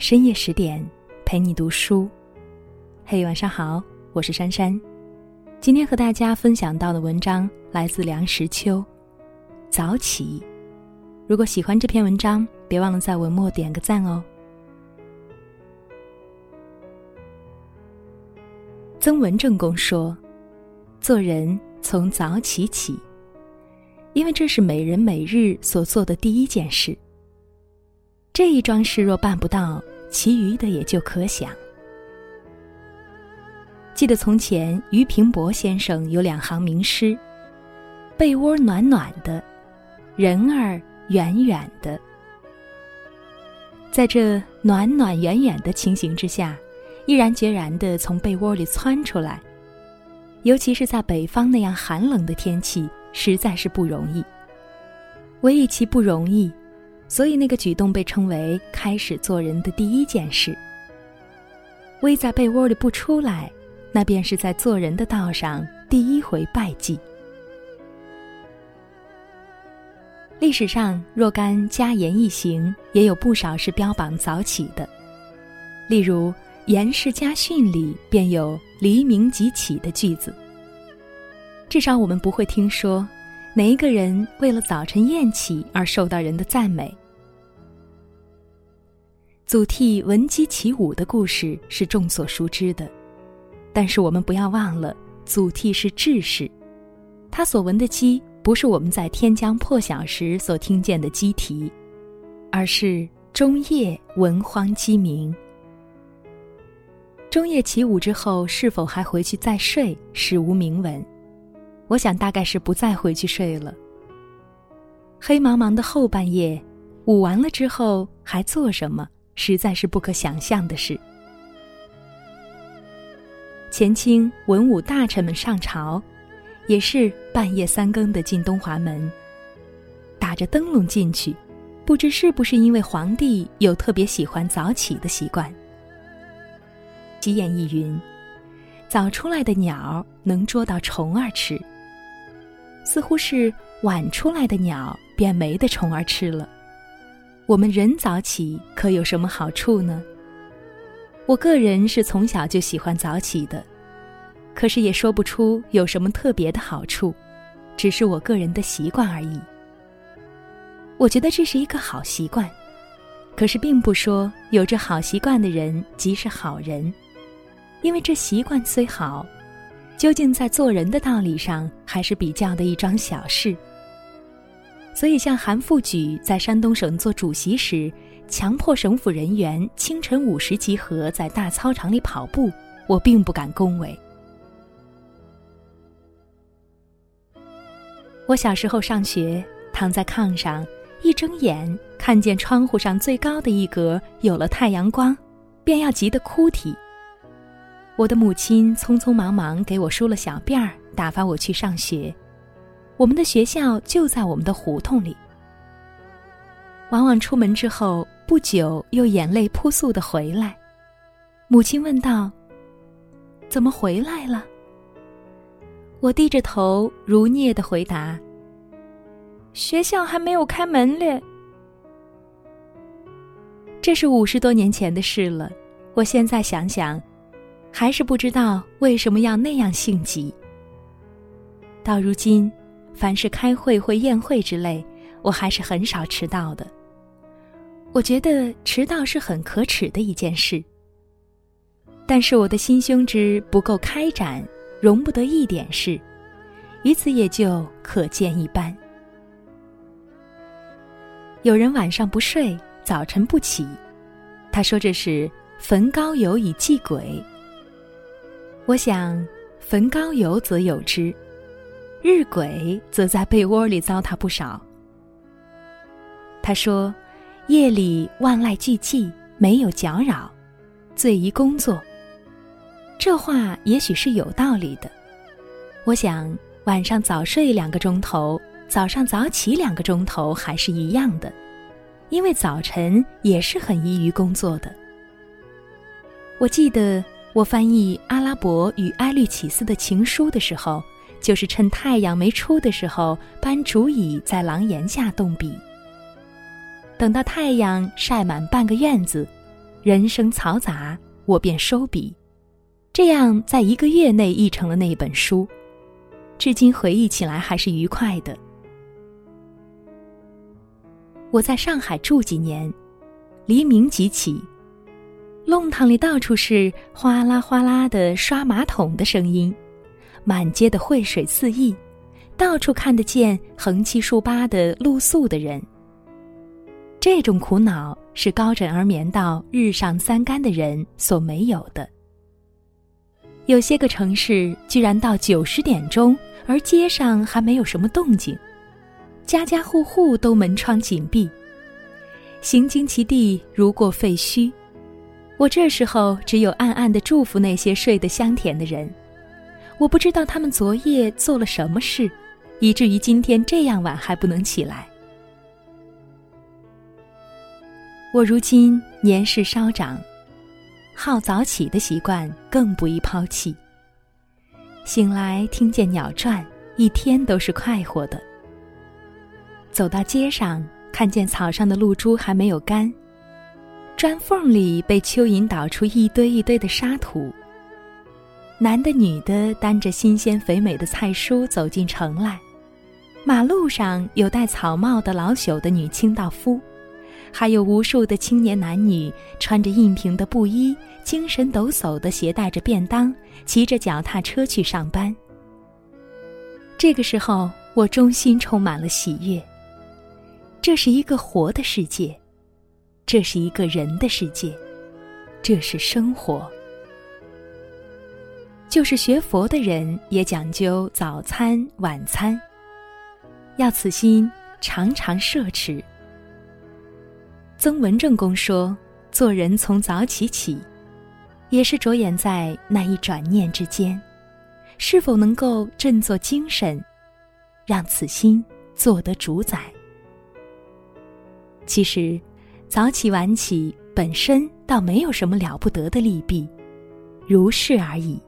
深夜十点，陪你读书。嘿，晚上好，我是珊珊。今天和大家分享到的文章来自梁实秋。早起，如果喜欢这篇文章，别忘了在文末点个赞哦。曾文正公说：“做人从早起起，因为这是每人每日所做的第一件事。这一桩事若办不到。”其余的也就可想。记得从前俞平伯先生有两行名诗：“被窝暖暖的，人儿远远的。”在这暖暖远远的情形之下，毅然决然的从被窝里窜出来，尤其是在北方那样寒冷的天气，实在是不容易。唯以其不容易。所以，那个举动被称为开始做人的第一件事。偎在被窝里不出来，那便是在做人的道上第一回败绩。历史上若干家言一行，也有不少是标榜早起的。例如《严氏家训》里便有“黎明即起”的句子。至少我们不会听说哪一个人为了早晨宴起而受到人的赞美。祖逖闻鸡起舞的故事是众所熟知的，但是我们不要忘了，祖逖是志士，他所闻的鸡不是我们在天将破晓时所听见的鸡啼，而是中夜闻荒鸡鸣。中夜起舞之后，是否还回去再睡，史无明文。我想大概是不再回去睡了。黑茫茫的后半夜，舞完了之后还做什么？实在是不可想象的事。前清文武大臣们上朝，也是半夜三更的进东华门，打着灯笼进去，不知是不是因为皇帝有特别喜欢早起的习惯。吉言一云：早出来的鸟能捉到虫儿吃，似乎是晚出来的鸟便没得虫儿吃了。我们人早起可有什么好处呢？我个人是从小就喜欢早起的，可是也说不出有什么特别的好处，只是我个人的习惯而已。我觉得这是一个好习惯，可是并不说有着好习惯的人即是好人，因为这习惯虽好，究竟在做人的道理上还是比较的一桩小事。所以，像韩复榘在山东省做主席时，强迫省府人员清晨五时集合在大操场里跑步，我并不敢恭维。我小时候上学，躺在炕上，一睁眼看见窗户上最高的一格有了太阳光，便要急得哭啼。我的母亲匆匆忙忙给我梳了小辫儿，打发我去上学。我们的学校就在我们的胡同里。往往出门之后不久，又眼泪扑簌的回来。母亲问道：“怎么回来了？”我低着头如镍的回答：“学校还没有开门嘞。”这是五十多年前的事了。我现在想想，还是不知道为什么要那样性急。到如今。凡是开会或宴会之类，我还是很少迟到的。我觉得迟到是很可耻的一件事。但是我的心胸之不够开展，容不得一点事，于此也就可见一斑。有人晚上不睡，早晨不起，他说这是焚高油以祭鬼。我想，焚高油则有之。日晷则在被窝里糟蹋不少。他说：“夜里万籁俱寂，没有搅扰，最宜工作。”这话也许是有道理的。我想晚上早睡两个钟头，早上早起两个钟头还是一样的，因为早晨也是很宜于工作的。我记得我翻译阿拉伯与埃律启斯的情书的时候。就是趁太阳没出的时候，搬竹椅在廊檐下动笔。等到太阳晒满半个院子，人生嘈杂，我便收笔。这样，在一个月内译成了那本书，至今回忆起来还是愉快的。我在上海住几年，黎明即起，弄堂里到处是哗啦哗啦的刷马桶的声音，满街的秽水四溢，到处看得见横七竖八的露宿的人。这种苦恼是高枕而眠到日上三竿的人所没有的。有些个城市居然到九十点钟，而街上还没有什么动静。家家户户都门窗紧闭，行经其地如过废墟。我这时候只有暗暗的祝福那些睡得香甜的人。我不知道他们昨夜做了什么事，以至于今天这样晚还不能起来。我如今年事稍长，好早起的习惯更不宜抛弃。醒来听见鸟啭，一天都是快活的。走到街上，看见草上的露珠还没有干，砖缝里被蚯蚓捣出一堆一堆的沙土。男的、女的担着新鲜肥美的菜蔬走进城来，马路上有戴草帽的老朽的女清道夫，还有无数的青年男女穿着印平的布衣，精神抖擞地携带着便当，骑着脚踏车去上班。这个时候，我衷心充满了喜悦。这是一个活的世界，这是一个人的世界，这是生活。就是学佛的人也讲究早餐、晚餐，要此心常常摄持。曾文正公说：“做人从早起起，也是着眼在那一转念之间，是否能够振作精神，让此心做得主宰。”其实，早起晚起本身倒没有什么了不得的利弊，如是而已。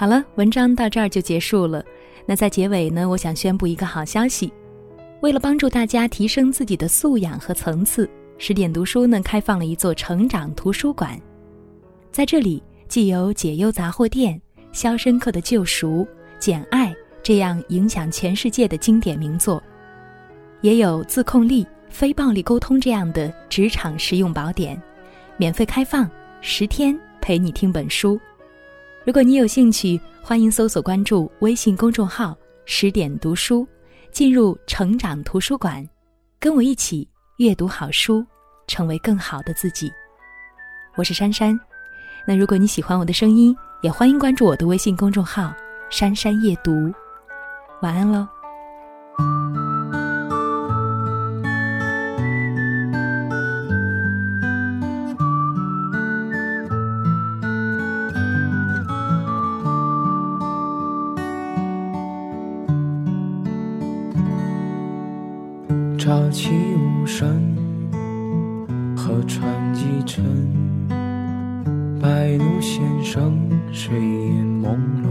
好了，文章到这儿就结束了。那在结尾呢，我想宣布一个好消息：为了帮助大家提升自己的素养和层次，十点读书呢开放了一座成长图书馆，在这里既有解忧杂货店、《肖申克的救赎》、《简爱》。这样影响全世界的经典名作，也有自控力、非暴力沟通这样的职场实用宝典，免费开放，十天陪你听本书。如果你有兴趣，欢迎搜索关注微信公众号“十点读书”，进入成长图书馆，跟我一起阅读好书，成为更好的自己。我是珊珊。那如果你喜欢我的声音，也欢迎关注我的微信公众号“珊珊夜读”。晚安喽。乍起无声，河船击沉，白鹭先生，水烟朦胧。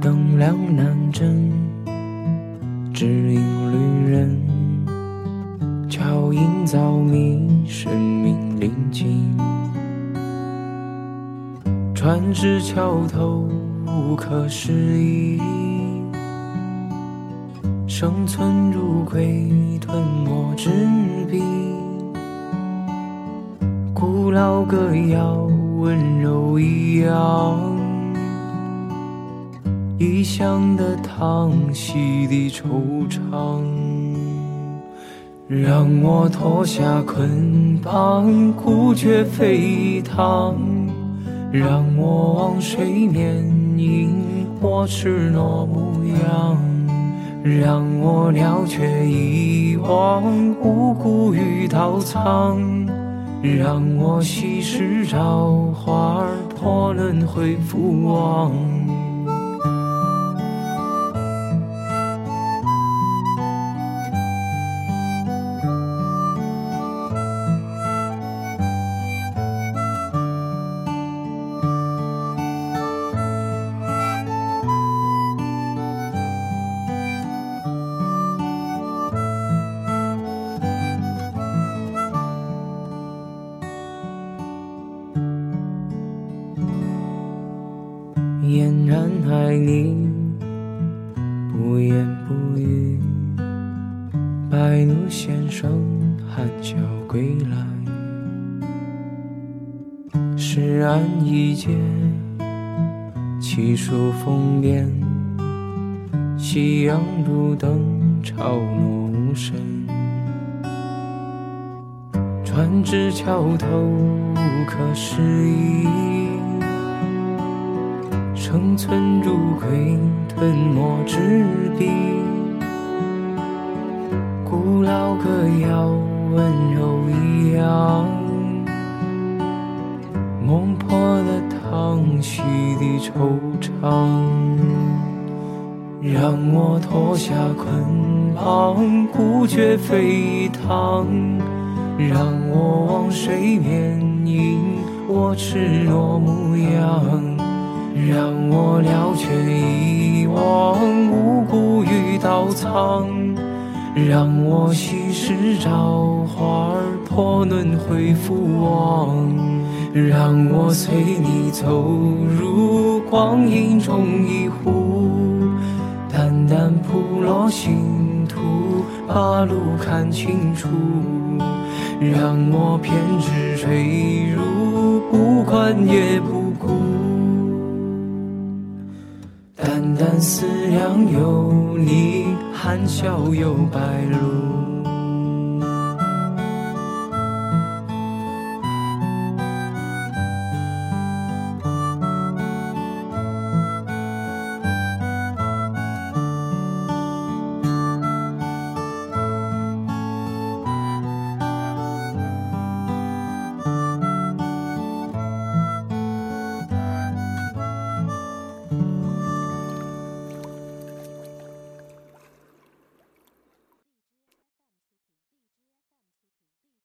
灯亮难枕，只影旅人。桥影早迷，生命临近。船至桥头，无可适依。生存如鬼，吞没纸笔。古老歌谣，温柔一样。异乡的叹息的惆怅，让我脱下捆绑，孤绝飞腾；让我往水面迎我赤裸模样；让我了却一忘无辜与刀藏；让我稀释朝花破轮回复往。一结，棋书风帘，夕阳如灯潮落无声。船至桥头无可适宜，生存如龟吞没纸笔。古老歌谣温柔一样，梦破了汤洗的惆怅。让我脱下捆绑，孤绝飞腾。让我望水面迎我赤裸模样，让我了却遗忘无辜与刀藏，让我心事朝花破轮回复往，让我随你走入光阴中一壶，淡淡铺落星途，把路看清楚。让我偏执坠入，不管也不顾。淡淡思量有你，含笑有白鹭。